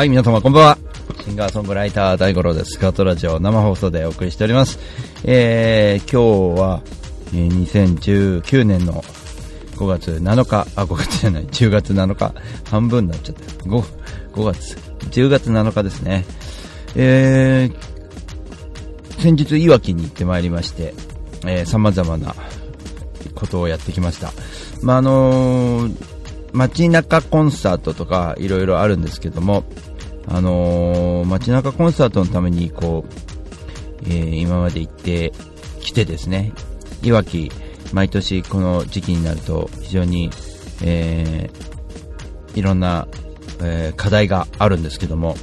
はい、皆様こんばんは。シンガーソングライター大五郎です。ガートラジオ生放送でお送りしております。えー、今日は、えー2019年の5月7日、あ、5月じゃない、10月7日、半分になっちゃった。5、5月、10月7日ですね。えー、先日、いわきに行ってまいりまして、えー、様々なことをやってきました。まあ、あのー街中コンサートとかいろいろあるんですけども、あのー街中コンサートのためにこう、えー今まで行ってきてですね、いわき、毎年この時期になると非常に、えーいろんな、えー課題があるんですけども、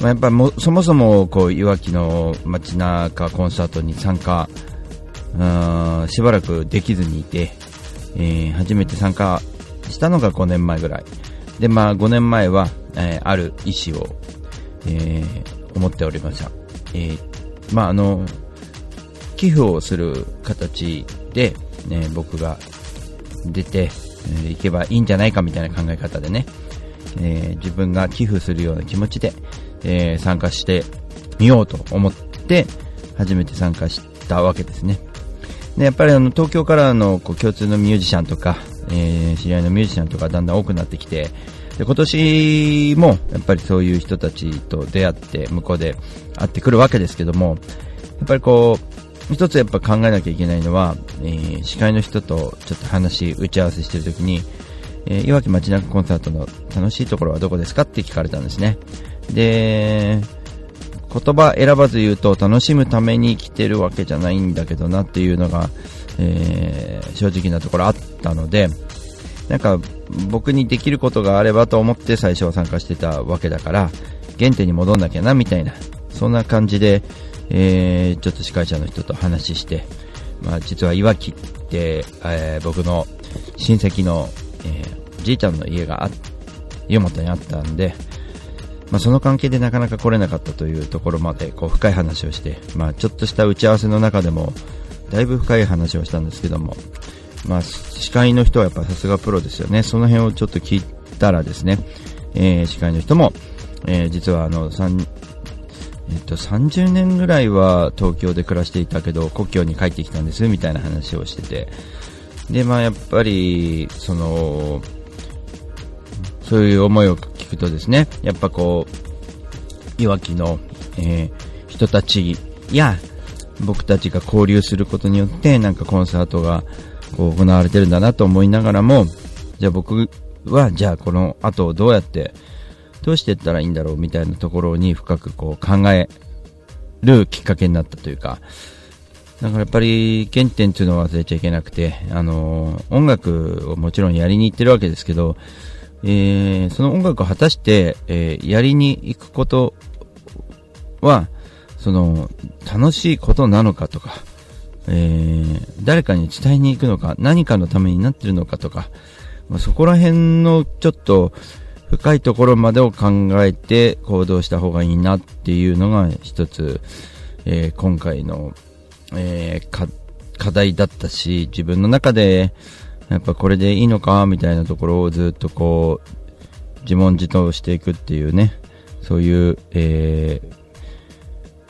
まあ、やっぱもそもそもこういわきの街中コンサートに参加しばらくできずにいて、えー初めて参加したのが5年前ぐらい。で、まあ、5年前は、えーある意思を、えー思っておりました、えーまああの寄付をする形で、ね、僕が出て、えー行けばいいんじゃないかみたいな考え方でね、えー自分が寄付するような気持ちで、えー参加してみようと思って初めて参加したわけですね。でやっぱりあの東京からのこう共通のミュージシャンとか、えー知り合いのミュージシャンとかだんだん多くなってきてで今年もやっぱりそういう人たちと出会って向こうで会ってくるわけですけどもやっぱりこう一つやっぱ考えなきゃいけないのは、えー司会の人とちょっと話打ち合わせしてるときに、えーいわき街中コンサートの楽しいところはどこですかって聞かれたんですね。で言葉選ばず言うと楽しむために来てるわけじゃないんだけどなっていうのが、えー正直なところあったのでなんか僕にできることがあればと思って最初は参加してたわけだから原点に戻んなきゃなみたいなそんな感じで、えーちょっと司会者の人と話して、まあ、実はいわきって、えー僕の親戚の、えーじいちゃんの家が湯本にあったんで、まあ、その関係でなかなか来れなかったというところまでこう深い話をして、まあ、ちょっとした打ち合わせの中でもだいぶ深い話をしたんですけども、まあ、司会の人はやっぱさすがプロですよね。その辺をちょっと聞いたらですね、えー司会の人も、えー実はあの3えっと、30年ぐらいは東京で暮らしていたけど故郷に帰ってきたんですみたいな話をしてて。で、まあ、やっぱりそのそういう思いを聞くとですねやっぱこういわきの、えー人たちや僕たちが交流することによってなんかコンサートがこう行われてるんだなと思いながらもじゃあ僕はじゃあこの後どうやってどうしていったらいいんだろうみたいなところに深くこう考えるきっかけになったというかだからやっぱり原点っていうのを忘れちゃいけなくて、あの音楽をもちろんやりに行ってるわけですけど、えーその音楽を果たして、えーやりに行くことは、その、楽しいことなのかとか、えー誰かに伝えに行くのか、何かのためになってるのかとか、まあ、そこら辺のちょっと深いところまでを考えて行動した方がいいなっていうのが一つ、えー今回の、えー課題だったし、自分の中で、やっぱこれでいいのかみたいなところをずっとこう、自問自答していくっていうね、そういう、えー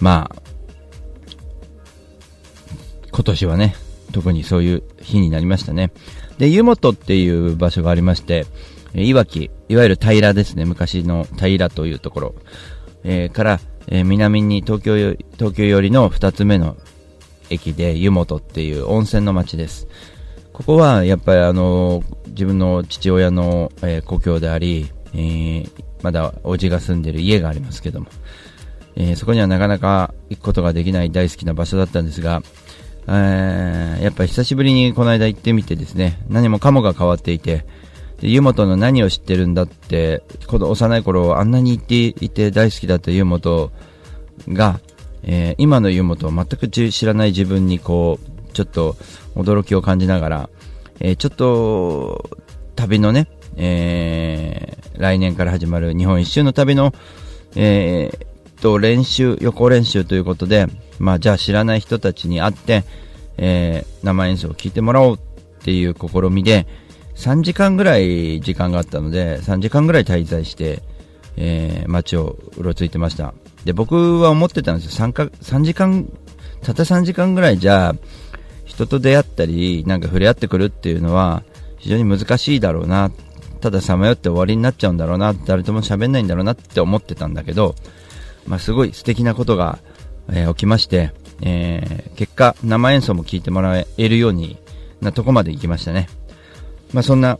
まあ、今年はね、特にそういう日になりましたね。で、湯本っていう場所がありまして、いわき、いわゆる平ですね、昔の平というところ、えーから、えー南に東京よ東京寄りの二つ目の駅で湯本っていう温泉の町です。ここはやっぱりあの自分の父親の、えー故郷であり、えーまだおじが住んでる家がありますけども、えーそこにはなかなか行くことができない大好きな場所だったんですが、えーやっぱ久しぶりにこの間行ってみてですね、何もかもが変わっていて、で湯本の何を知ってるんだって、この幼い頃あんなに言っていて大好きだった湯本が、えー今の湯本を全く知らない自分にこう、ちょっと驚きを感じながら、えーちょっと旅のね、えー、来年から始まる日本一周の旅の、えー、と、練習、予行練習ということで、まあ、じゃあ知らない人たちに会って、えー、生演奏を聴いてもらおうっていう試みで、3時間ぐらい時間があったので、3時間ぐらい滞在して、えー、街をうろついてました。で、僕は思ってたんですよ。3か、3時間、たった3時間ぐらいじゃあ、人と出会ったり、なんか触れ合ってくるっていうのは、非常に難しいだろうな。たださまよって終わりになっちゃうんだろうな。誰とも喋んないんだろうなって思ってたんだけど、まあ、すごい素敵なことが、えー、起きまして、えー、結果、生演奏も聴いてもらえるようになとこまで行きましたね。まあ、そんな、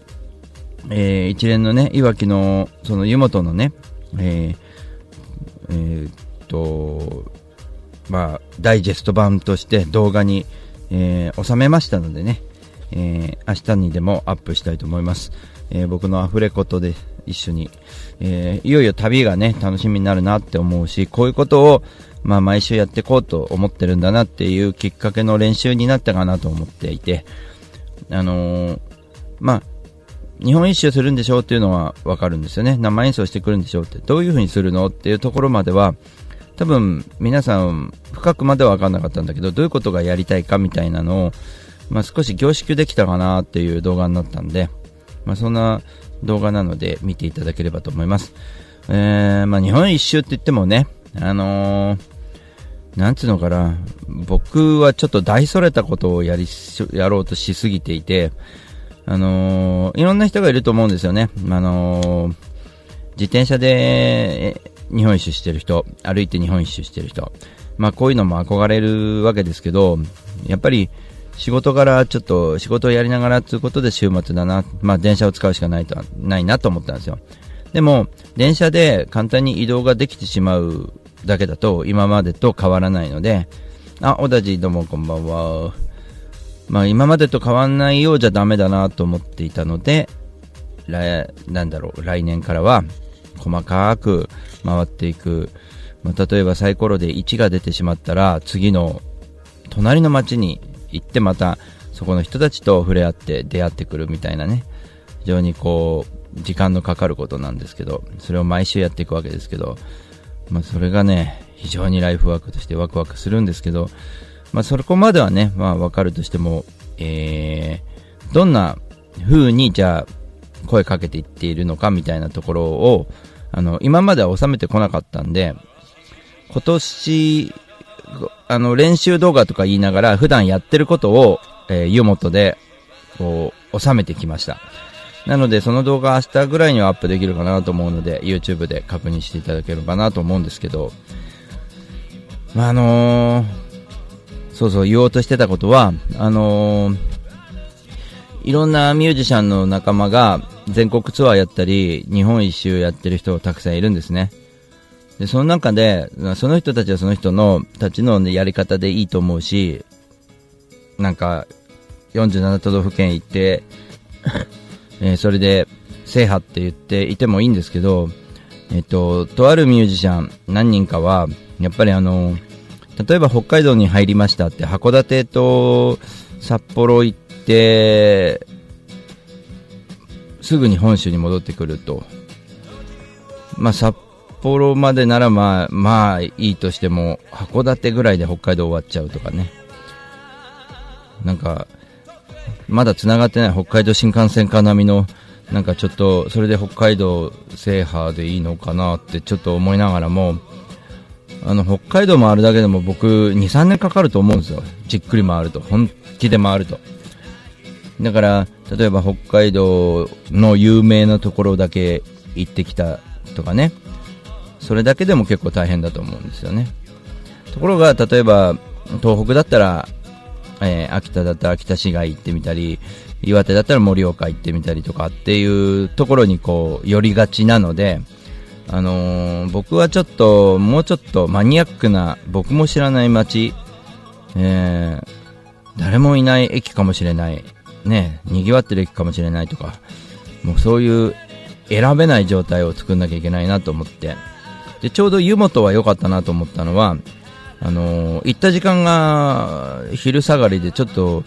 えー、一連のね、いわきの、その湯本のね、えー、えー、っと、まあ、ダイジェスト版として動画に、えー、収めましたのでね、えー、明日にでもアップしたいと思います。えー、僕のアフレコとで一緒に、えー、いよいよ旅がね、楽しみになるなって思うし、こういうことを、まあ、毎週やっていこうと思ってるんだなっていうきっかけの練習になったかなと思っていて、あのー、まあ、日本一周するんでしょうっていうのはわかるんですよね。生演奏してくるんでしょうって。どういう風にするのっていうところまでは、多分皆さん深くまでは分かんなかったんだけど、どういうことがやりたいかみたいなのを、まあ、少し凝縮できたかなっていう動画になったんで、まあ、そんな動画なので見ていただければと思います。えー、まあ、日本一周って言ってもね、あのー、なんつうのかな、僕はちょっと大それたことをやり、やろうとしすぎていて、あのー、いろんな人がいると思うんですよね。あのー、自転車で日本一周してる人、歩いて日本一周してる人、まあこういうのも憧れるわけですけど、やっぱり仕事柄ちょっと仕事をやりながらということで週末だな、まあ電車を使うしかないとないなと思ったんですよ。でも、電車で簡単に移動ができてしまうだけだと今までと変わらないので、あ、小田寺どうもこんばんは。まあ今までと変わんないようじゃダメだなと思っていたので、来、なんだろう、来年からは細かく回っていく。まあ、例えばサイコロで1が出てしまったら、次の隣の町に行ってまたそこの人たちと触れ合って出会ってくるみたいなね、非常にこう、時間のかかることなんですけど、それを毎週やっていくわけですけど、まあ、それがね、非常にライフワークとしてワクワクするんですけど、まあ、そこまではね、まあ、わかるとしても、えー、どんな風に、じゃあ、声かけていっているのかみたいなところを、あの、今までは収めてこなかったんで、今年、あの、練習動画とか言いながら、普段やってることを、えー、湯本で、こう、収めてきました。なので、その動画明日ぐらいにはアップできるかなと思うので、YouTube で確認していただければなと思うんですけど、まあ、あのーそうそう、言おうとしてたことは、あのー、いろんなミュージシャンの仲間が全国ツアーやったり、日本一周やってる人たくさんいるんですね。で、その中で、その人たちはその人の、たちの、ね、やり方でいいと思うし、なんか、47都道府県行って、えー、それで、制覇って言っていてもいいんですけど、えっと、とあるミュージシャン何人かは、やっぱりあの、例えば北海道に入りましたって函館と札幌行ってすぐに本州に戻ってくると、まあ、札幌までならまあまあいいとしても函館ぐらいで北海道終わっちゃうとかねなんかまだ繋がってない北海道新幹線か並みのなんかちょっとそれで北海道制覇でいいのかなってちょっと思いながらもあの、北海道回るだけでも僕、2、3年かかると思うんですよ。じっくり回ると。本気で回ると。だから、例えば北海道の有名なところだけ行ってきたとかね。それだけでも結構大変だと思うんですよね。ところが、例えば、東北だったら、えー、秋田だったら秋田市街行ってみたり、岩手だったら盛岡行ってみたりとかっていうところにこう、寄りがちなので、あのー、僕はちょっと、もうちょっとマニアックな、僕も知らない街、えー、誰もいない駅かもしれない、ね、賑わってる駅かもしれないとか、もうそういう選べない状態を作んなきゃいけないなと思って、で、ちょうど湯本は良かったなと思ったのは、あのー、行った時間が昼下がりでちょっと、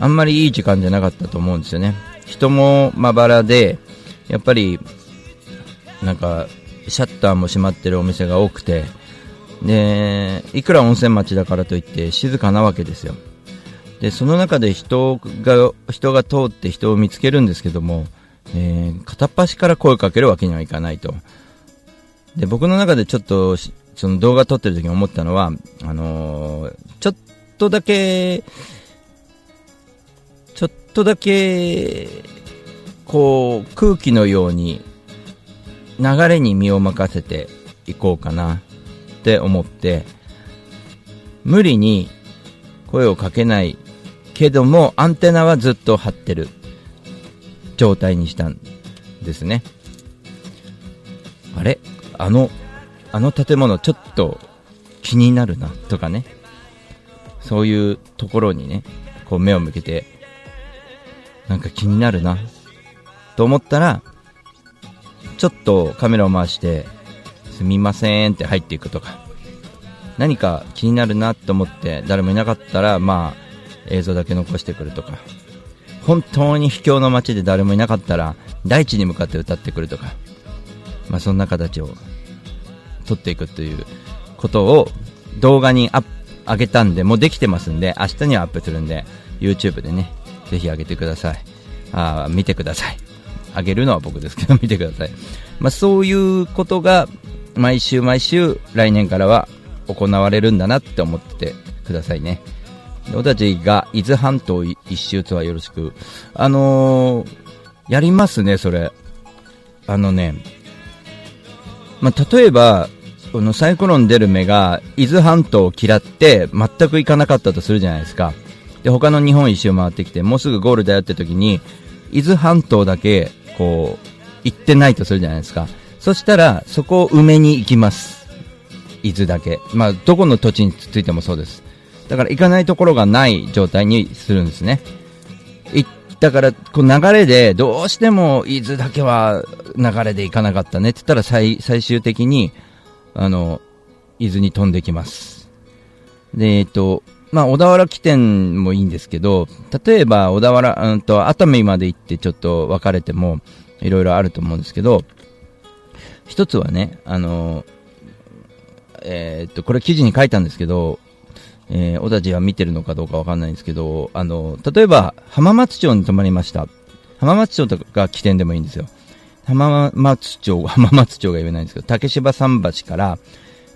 あんまりいい時間じゃなかったと思うんですよね。人もまばらで、やっぱり、なんか、シャッターも閉まってるお店が多くて、で、いくら温泉町だからといって静かなわけですよ。で、その中で人が、人が通って人を見つけるんですけども、えー、片っ端から声かけるわけにはいかないと。で、僕の中でちょっと、その動画撮ってる時に思ったのは、あのー、ちょっとだけ、ちょっとだけ、こう、空気のように、流れに身を任せていこうかなって思って、無理に声をかけないけども、アンテナはずっと張ってる状態にしたんですね。あれ？あの、あの建物ちょっと気になるなとかね。そういうところにね、こう目を向けて、なんか気になるなと思ったら、ちょっとカメラを回して、すみませんって入っていくとか、何か気になるなと思って誰もいなかったら、まあ、映像だけ残してくるとか、本当に秘境の街で誰もいなかったら、大地に向かって歌ってくるとか、まあ、そんな形を撮っていくということを動画に上げたんで、もうできてますんで、明日にはアップするんで、YouTube でね、ぜひ上げてください。あ見てください。あげるのは僕ですけど、見てください。まあ、そういうことが、毎週毎週、来年からは行われるんだなって思ってくださいね。俺たちが伊豆半島一周ツアーよろしく。あのー、やりますね、それ。あのね、まあ、例えば、このサイクロン出る目が伊豆半島を嫌って全く行かなかったとするじゃないですか。で、他の日本一周回ってきて、もうすぐゴールだよって時に、伊豆半島だけ、こう、行ってないとするじゃないですか。そしたら、そこを埋めに行きます。伊豆だけ。まあ、どこの土地についてもそうです。だから行かないところがない状態にするんですね。だから、こう流れで、どうしても伊豆だけは流れで行かなかったねって言ったら最、最終的に、あの、伊豆に飛んできます。で、えっと、まあ、小田原起点もいいんですけど、例えば小田原、うんと、熱海まで行ってちょっと分かれても、いろいろあると思うんですけど、一つはね、あの、えー、っと、これ記事に書いたんですけど、えー、小田地は見てるのかどうかわかんないんですけど、あの、例えば、浜松町に泊まりました。浜松町とかが起点でもいいんですよ。浜松町、浜松町が言えないんですけど、竹芝桟橋から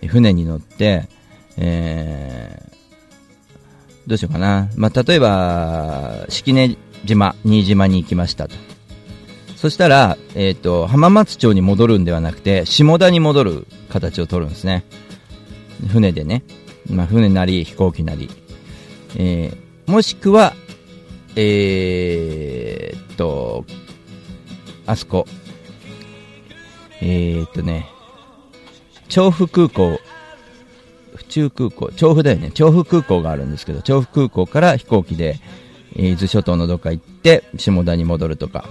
船に乗って、えー、どうしようかな。まあ、例えば、式根島、新島に行きましたと。そしたら、えっ、ー、と、浜松町に戻るんではなくて、下田に戻る形を取るんですね。船でね。まあ、船なり飛行機なり、えー、もしくは、えー、っと、あそこ、えー、っとね、調布空港、府中空港、調布だよね、調布空港があるんですけど、調布空港から飛行機で、伊豆諸島のどっか行って、下田に戻るとか、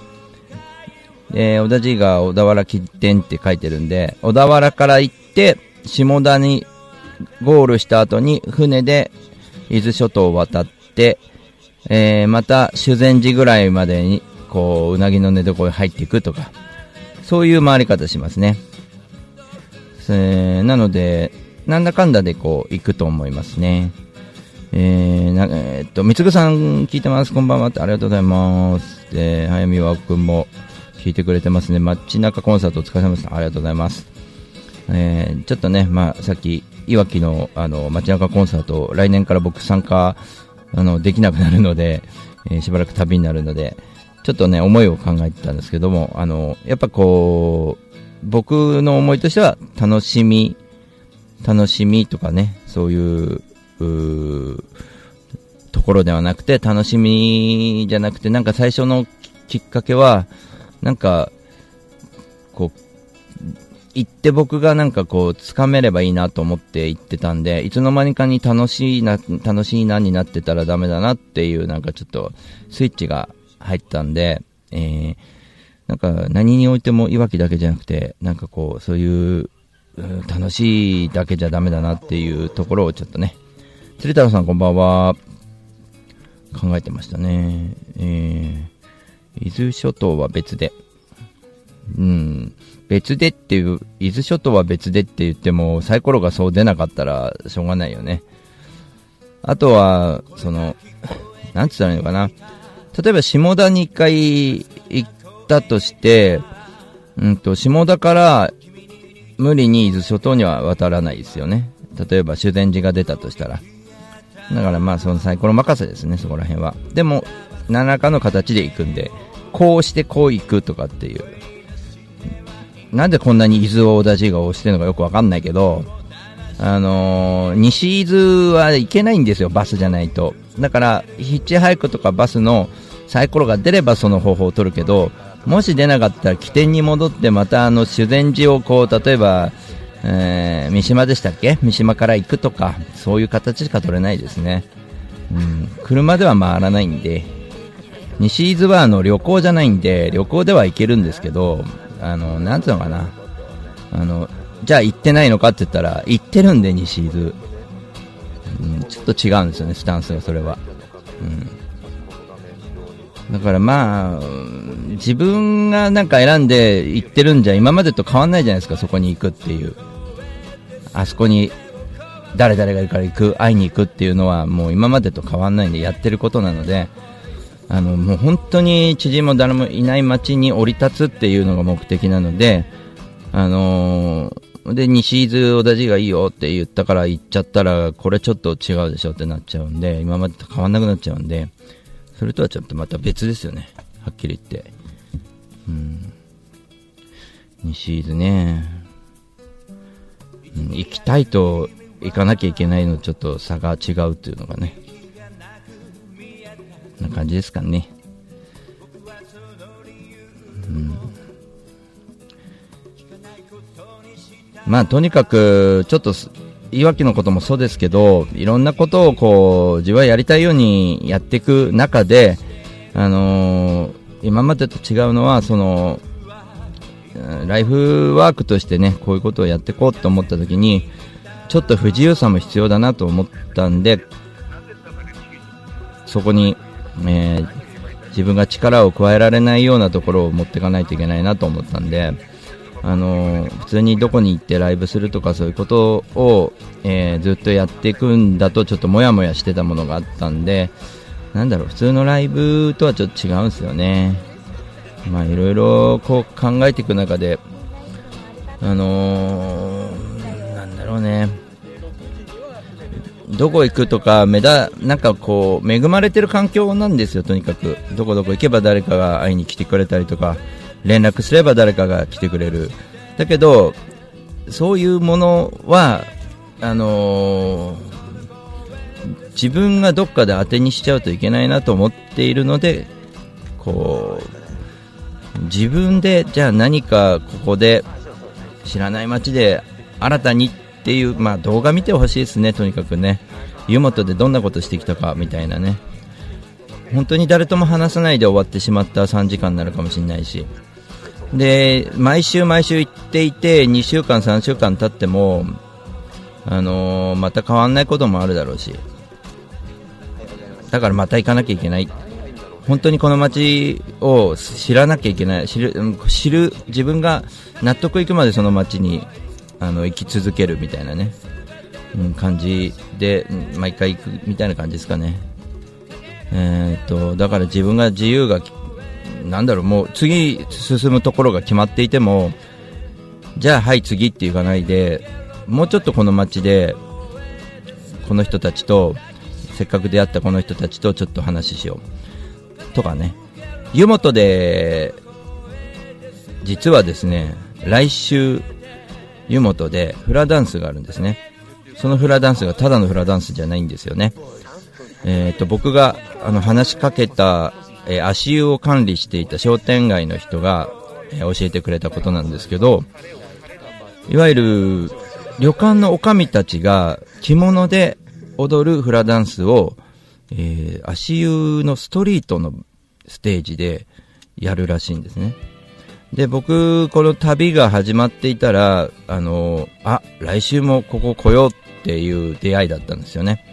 え小田寺が小田原起点って書いてるんで、小田原から行って、下田にゴールした後に船で伊豆諸島を渡って、えー、また修善寺ぐらいまでに、こう、うなぎの寝床に入っていくとか、そういう回り方しますね。えー、なので、なんだかんだでこう、行くと思いますね。えー、なえー、っと、みつぐさん聞いてます。こんばんはってありがとうございます。えー、早見和くんも聞いてくれてますね。街中コンサートお疲れ様です。ありがとうございます。えー、ちょっとね、まあ、さっきいわきのあの街中コンサート、来年から僕参加あのできなくなるので、えー、しばらく旅になるので、ちょっとね、思いを考えてたんですけども、あの、やっぱこう、僕の思いとしては、楽しみ、楽しみとかね、そういう、うところではなくて、楽しみじゃなくて、なんか最初のきっかけは、なんか、こう、行って僕がなんかこう、掴めればいいなと思って行ってたんで、いつの間にかに楽しいな、楽しいなになってたらダメだなっていうなんかちょっとスイッチが入ったんで、えー、なんか何においてもいわきだけじゃなくて、なんかこう、そういう、楽しいだけじゃダメだなっていうところをちょっとね、釣り太郎さんこんばんは。考えてましたね。えー伊豆諸島は別で。うん。別でっていう、伊豆諸島は別でって言っても、サイコロがそう出なかったらしょうがないよね。あとは、その、なんつったらいいのかな。例えば下田に一回行ったとして、うんと、下田から無理に伊豆諸島には渡らないですよね。例えば修善寺が出たとしたら。だからまあそのサイコロ任せですね、そこら辺は。でも、何らかの形で行くんで、こうしてこう行くとかっていう。なんでこんなに伊豆大田寺が押してるのかよくわかんないけど、あのー西伊豆は行けないんですよ、バスじゃないと。だから、ヒッチハイクとかバスのサイコロが出ればその方法を取るけど、もし出なかったら起点に戻ってまたあの修善寺をこう、例えば、えー三島でしたっけ？三島から行くとか、そういう形しか取れないですね。うん、車では回らないんで、西伊豆はあの旅行じゃないんで、旅行では行けるんですけど、あの、なんつうのかな。あの、じゃあ行ってないのかって言ったら、行ってるんで、西伊豆。うん、ちょっと違うんですよね、スタンスが、それは。うん。だからまあ、自分がなんか選んで行ってるんじゃ、今までと変わんないじゃないですか、そこに行くっていう。あそこに、誰々がいるから行く、会いに行くっていうのは、もう今までと変わんないんで、やってることなので、あの、もう本当に知人も誰もいない街に降り立つっていうのが目的なので、あのーで、西伊豆小田寺がいいよって言ったから行っちゃったら、これちょっと違うでしょってなっちゃうんで、今までと変わんなくなっちゃうんで、それとはちょっとまた別ですよね。はっきり言って。うん。西伊豆ね。うん、行きたいと行かなきゃいけないのちょっと差が違うっていうのがね。な感じですかね。まあ、とにかく、ちょっと、いわきのこともそうですけど、いろんなことをこう、自分はやりたいようにやっていく中で、あのー今までと違うのは、その、ライフワークとしてね、こういうことをやっていこうと思った時に、ちょっと不自由さも必要だなと思ったんで、そこに、えー自分が力を加えられないようなところを持っていかないといけないなと思ったんで、あのー普通にどこに行ってライブするとかそういうことを、えーずっとやっていくんだとちょっともやもやしてたものがあったんで、なんだろう、普通のライブとはちょっと違うんですよね。まあいろいろこう考えていく中で、あのーなんだろうね、どこ行くとか、目だ、なんかこう、恵まれてる環境なんですよ、とにかく。どこどこ行けば誰かが会いに来てくれたりとか、連絡すれば誰かが来てくれる。だけど、そういうものは、あのー自分がどっかで当てにしちゃうといけないなと思っているので、こう、自分で、じゃあ何かここで、知らない街で新たにっっていう、まあ動画見てほしいですね、とにかくね。湯本でどんなことしてきたかみたいなね。本当に誰とも話さないで終わってしまった3時間になるかもしれないし。で、毎週毎週行っていて、2週間、3週間経っても、あのーまた変わんないこともあるだろうし。だからまた行かなきゃいけない。本当にこの街を知らなきゃいけない。知る、自分が納得いくまでその街に、あの、生き続けるみたいなね、うん、感じで、毎回行くみたいな感じですかね。えーっと、だから自分が自由がき、なんだろう、もう次進むところが決まっていても、じゃあはい次って言わないで、もうちょっとこの街で、この人たちと、せっかく出会ったこの人たちとちょっと話しよう。とかね。湯本で、実はですね、来週、湯本でフラダンスがあるんですね。そのフラダンスがただのフラダンスじゃないんですよね。えっ、と、僕が、あの、話しかけた、えー足湯を管理していた商店街の人が、えー教えてくれたことなんですけど、いわゆる、旅館の女将たちが着物で踊るフラダンスを、えー足湯のストリートのステージでやるらしいんですね。で、僕、この旅が始まっていたら、あの、あ、来週もここ来ようっていう出会いだったんですよね。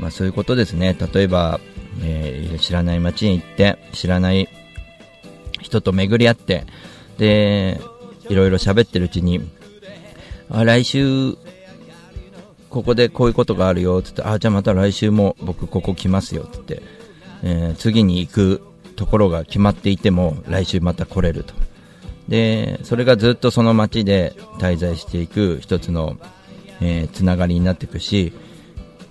まあそういうことですね。例えば、えー知らない街に行って、知らない人と巡り合って、で、いろいろ喋ってるうちに、あ、来週、ここでこういうことがあるよ、つって、あ、じゃあまた来週も僕ここ来ますよ、つって、えー次に行くところが決まっていても、来週また来れると。で、それがずっとその街で滞在していく一つの、えーつながりになっていくし、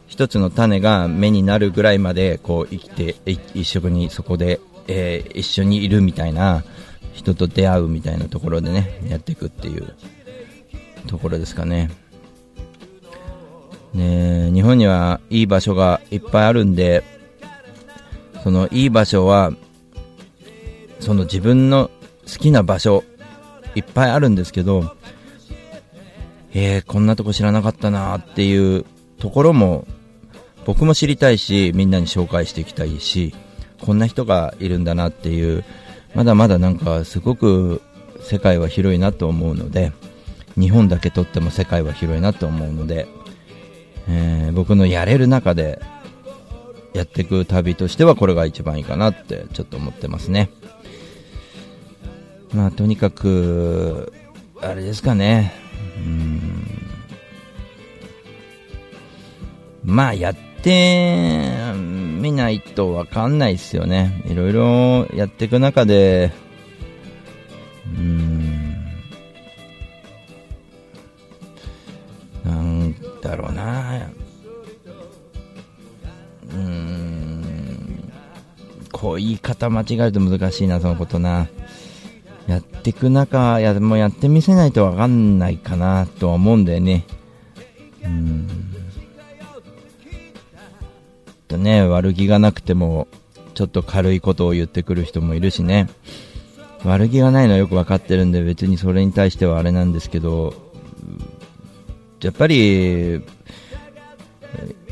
一つの種が目になるぐらいまでこう生きて一緒にそこで、えー一緒にいるみたいな人と出会うみたいなところでねやっていくっていうところですかねね日本にはいい場所がいっぱいあるんでそのいい場所はその自分の好きな場所いっぱいあるんですけどえー、こんなとこ知らなかったなっていうところも僕も知りたいしみんなに紹介していきたいしこんな人がいるんだなっていうまだまだなんかすごく世界は広いなと思うので日本だけとっても世界は広いなと思うので、えー僕のやれる中でやっていく旅としてはこれが一番いいかなってちょっと思ってますね。まあとにかくあれですかね。うん。まあやってみないとわかんないですよね。いろいろやっていく中で、うん、なんだろうな。こう言い方間違えると難しいな、そのことな。やっていく中、や、もやってみせないとわかんないかなとは思うんだよね。うん。とね、悪気がなくても、ちょっと軽いことを言ってくる人もいるしね。悪気がないのはよくわかってるんで、別にそれに対してはあれなんですけど、やっぱり、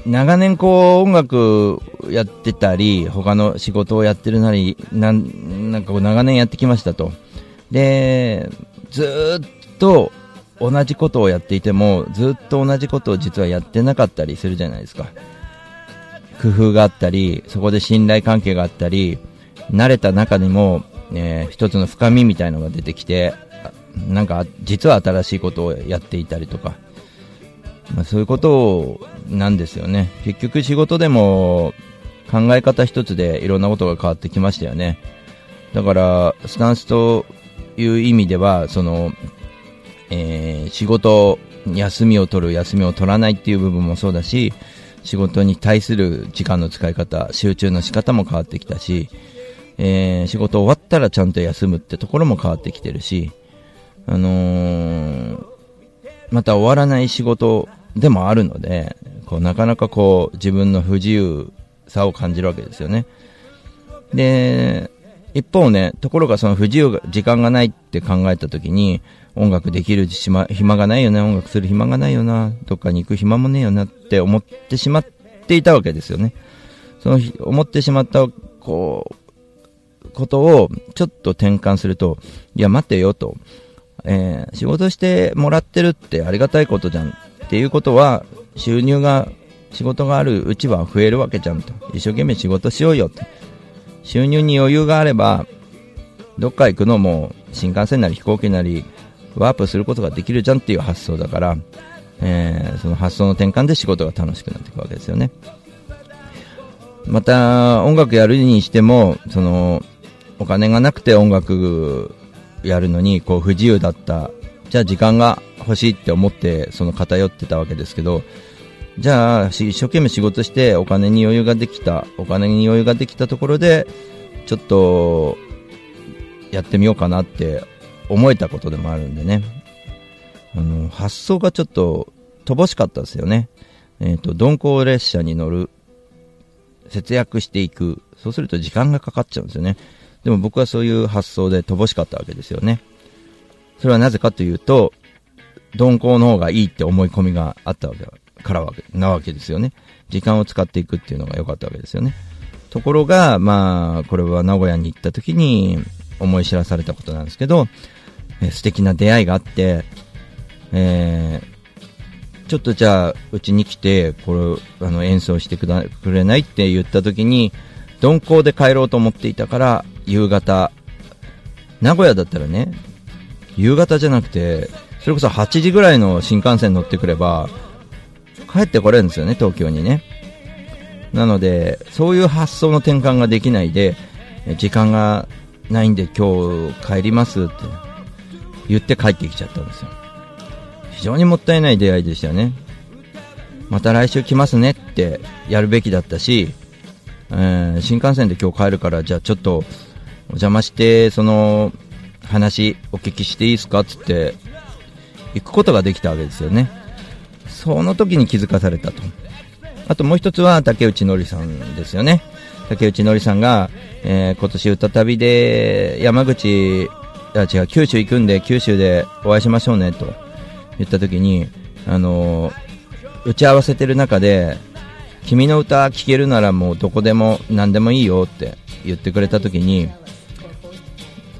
長年こう音楽やってたり、他の仕事をやってるなり、なんなんかこう長年やってきましたと。で、ずっと同じことをやっていても、ずっと同じことを実はやってなかったりするじゃないですか。工夫があったり、そこで信頼関係があったり、慣れた中にも、えー一つの深みみたいのが出てきて、なんか実は新しいことをやっていたりとか、まあ、そういうことなんですよね。結局仕事でも考え方一つでいろんなことが変わってきましたよね。だから、スタンスという意味では、その、えー仕事、休みを取る、休みを取らないっていう部分もそうだし、仕事に対する時間の使い方、集中の仕方も変わってきたし、えー仕事終わったらちゃんと休むってところも変わってきてるし、あのーまた終わらない仕事でもあるので、こうなかなかこう自分の不自由さを感じるわけですよね。で、一方ね、ところがその不自由が、時間がないって考えたときに、音楽できる暇がないよな、音楽する暇がないよな、どっかに行く暇もねえよなって思ってしまっていたわけですよね。その思ってしまった、こう、ことをちょっと転換すると、いや待てよと、えー仕事してもらってるってありがたいことじゃんっていうことは、収入が、仕事があるうちは増えるわけじゃんと。一生懸命仕事しようよって。収入に余裕があれば、どっか行くのも新幹線なり飛行機なりワープすることができるじゃんっていう発想だから、えーその発想の転換で仕事が楽しくなっていくわけですよね。また、音楽やるにしても、その、お金がなくて音楽やるのに、こう、不自由だった。じゃあ時間が欲しいって思って、その偏ってたわけですけど、じゃあ、一生懸命仕事してお金に余裕ができた、お金に余裕ができたところで、ちょっと、やってみようかなって思えたことでもあるんでね。あの、発想がちょっと乏しかったですよね。えっ、と、鈍行列車に乗る、節約していく。そうすると時間がかかっちゃうんですよね。でも僕はそういう発想で乏しかったわけですよね。それはなぜかというと、鈍行の方がいいって思い込みがあったわけからわけなわけですよね。時間を使っていくっていうのが良かったわけですよね。ところが、まあ、これは名古屋に行った時に思い知らされたことなんですけど、え素敵な出会いがあって、えーちょっとじゃあ、うちに来て、これ、あの、演奏してくだくれないって言った時に、鈍行で帰ろうと思っていたから、夕方、名古屋だったらね、夕方じゃなくて、それこそ8時ぐらいの新幹線乗ってくれば、帰ってこれるんですよね、東京にね。なので、そういう発想の転換ができないで、時間がないんで今日帰りますって言って帰ってきちゃったんですよ。非常にもったいない出会いでしたよね。また来週来ますねってやるべきだったし、えー新幹線で今日帰るから、じゃあちょっとお邪魔して、その話お聞きしていいですかつって、行くことができたわけですよね。その時に気づかされたと。あともう一つは竹内のりさんですよね。竹内のりさんが、えー今年歌旅で山口、あ違う、九州行くんで九州でお会いしましょうねと言った時に、あのー打ち合わせてる中で、君の歌聴けるならもうどこでも何でもいいよって言ってくれた時に、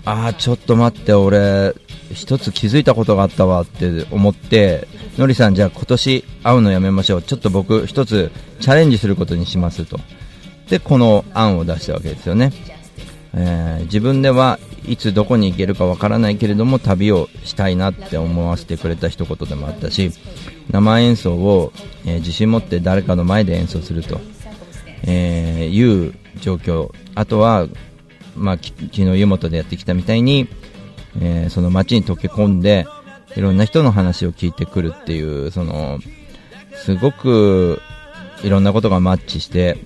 ああ、ちょっと待って、俺、一つ気づいたことがあったわって思って、のりさん、じゃあ今年会うのやめましょう。ちょっと僕、一つチャレンジすることにしますと。で、この案を出したわけですよね。えー自分ではいつどこに行けるかわからないけれども旅をしたいなって思わせてくれた一言でもあったし生演奏を、えー自信持って誰かの前で演奏すると、えーいう状況あとは、まあ、昨日湯本でやってきたみたいに、えーその街に溶け込んでいろんな人の話を聞いてくるっていうそのすごくいろんなことがマッチして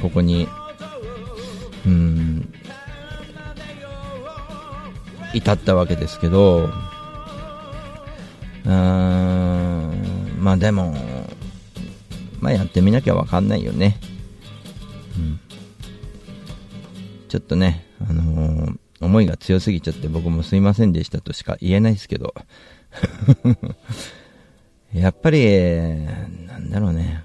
ここにうん至ったわけですけど、うん、まあでも、まあやってみなきゃわかんないよね。うん。ちょっとね、思いが強すぎちゃって僕もすいませんでしたとしか言えないですけど。やっぱり、なんだろうね。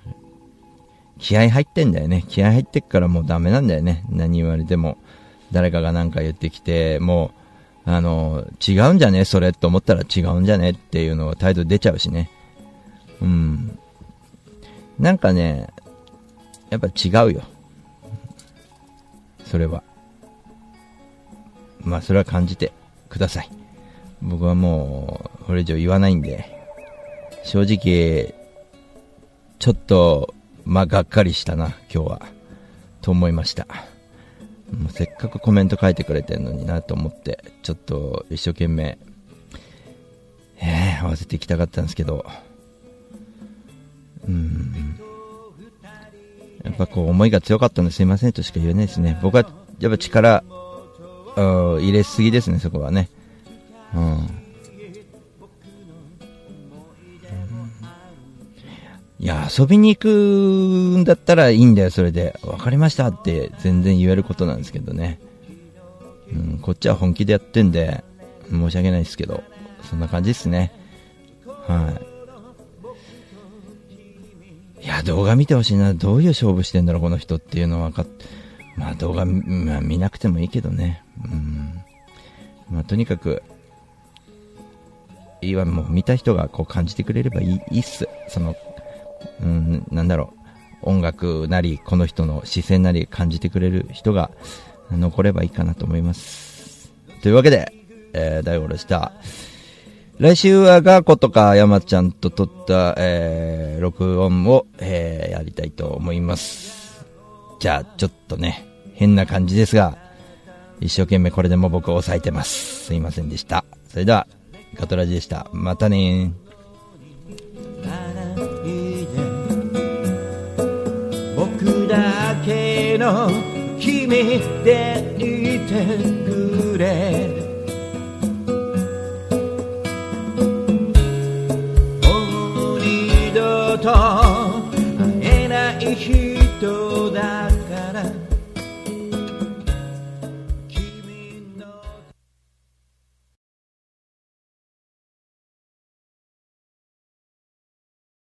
気合入ってんだよね。気合入ってっからもうダメなんだよね。何言われても。誰かが何か言ってきて、もう、あの、違うんじゃね？それって思ったら違うんじゃね？っていうのが態度出ちゃうしね。うん。なんかね、やっぱ違うよ。それは。まあ、それは感じてください。僕はもう、これ以上言わないんで、正直、ちょっと、まあ、がっかりしたな、今日は。と思いました。もうせっかくコメント書いてくれてるのになと思って、ちょっと一生懸命、えー、合わせていきたかったんですけど、うん。やっぱこう思いが強かったのですいませんとしか言えないですね。僕はやっぱ力、うん入れすぎですね、そこはね。うん。いや、遊びに行くんだったらいいんだよ、それで。わかりましたって全然言えることなんですけどね。うん、こっちは本気でやってんで、申し訳ないですけど、そんな感じですね。はい。いや、動画見てほしいな。どういう勝負してんだろう、この人っていうのはか、まあ動画、まあ、見なくてもいいけどね。うん。まあとにかく、いいわ、もう見た人がこう感じてくれればいいっす。その、うん、なんだろう。音楽なり、この人の視線なり感じてくれる人が残ればいいかなと思います。というわけで、えー、大五でした。来週はガーコとか山ちゃんと撮った、えー、録音を、えー、やりたいと思います。じゃあ、ちょっとね、変な感じですが、一生懸命これでも僕を抑えてます。すいませんでした。それでは、ガトラジでした。またね僕だけの君でいてくれもう二度と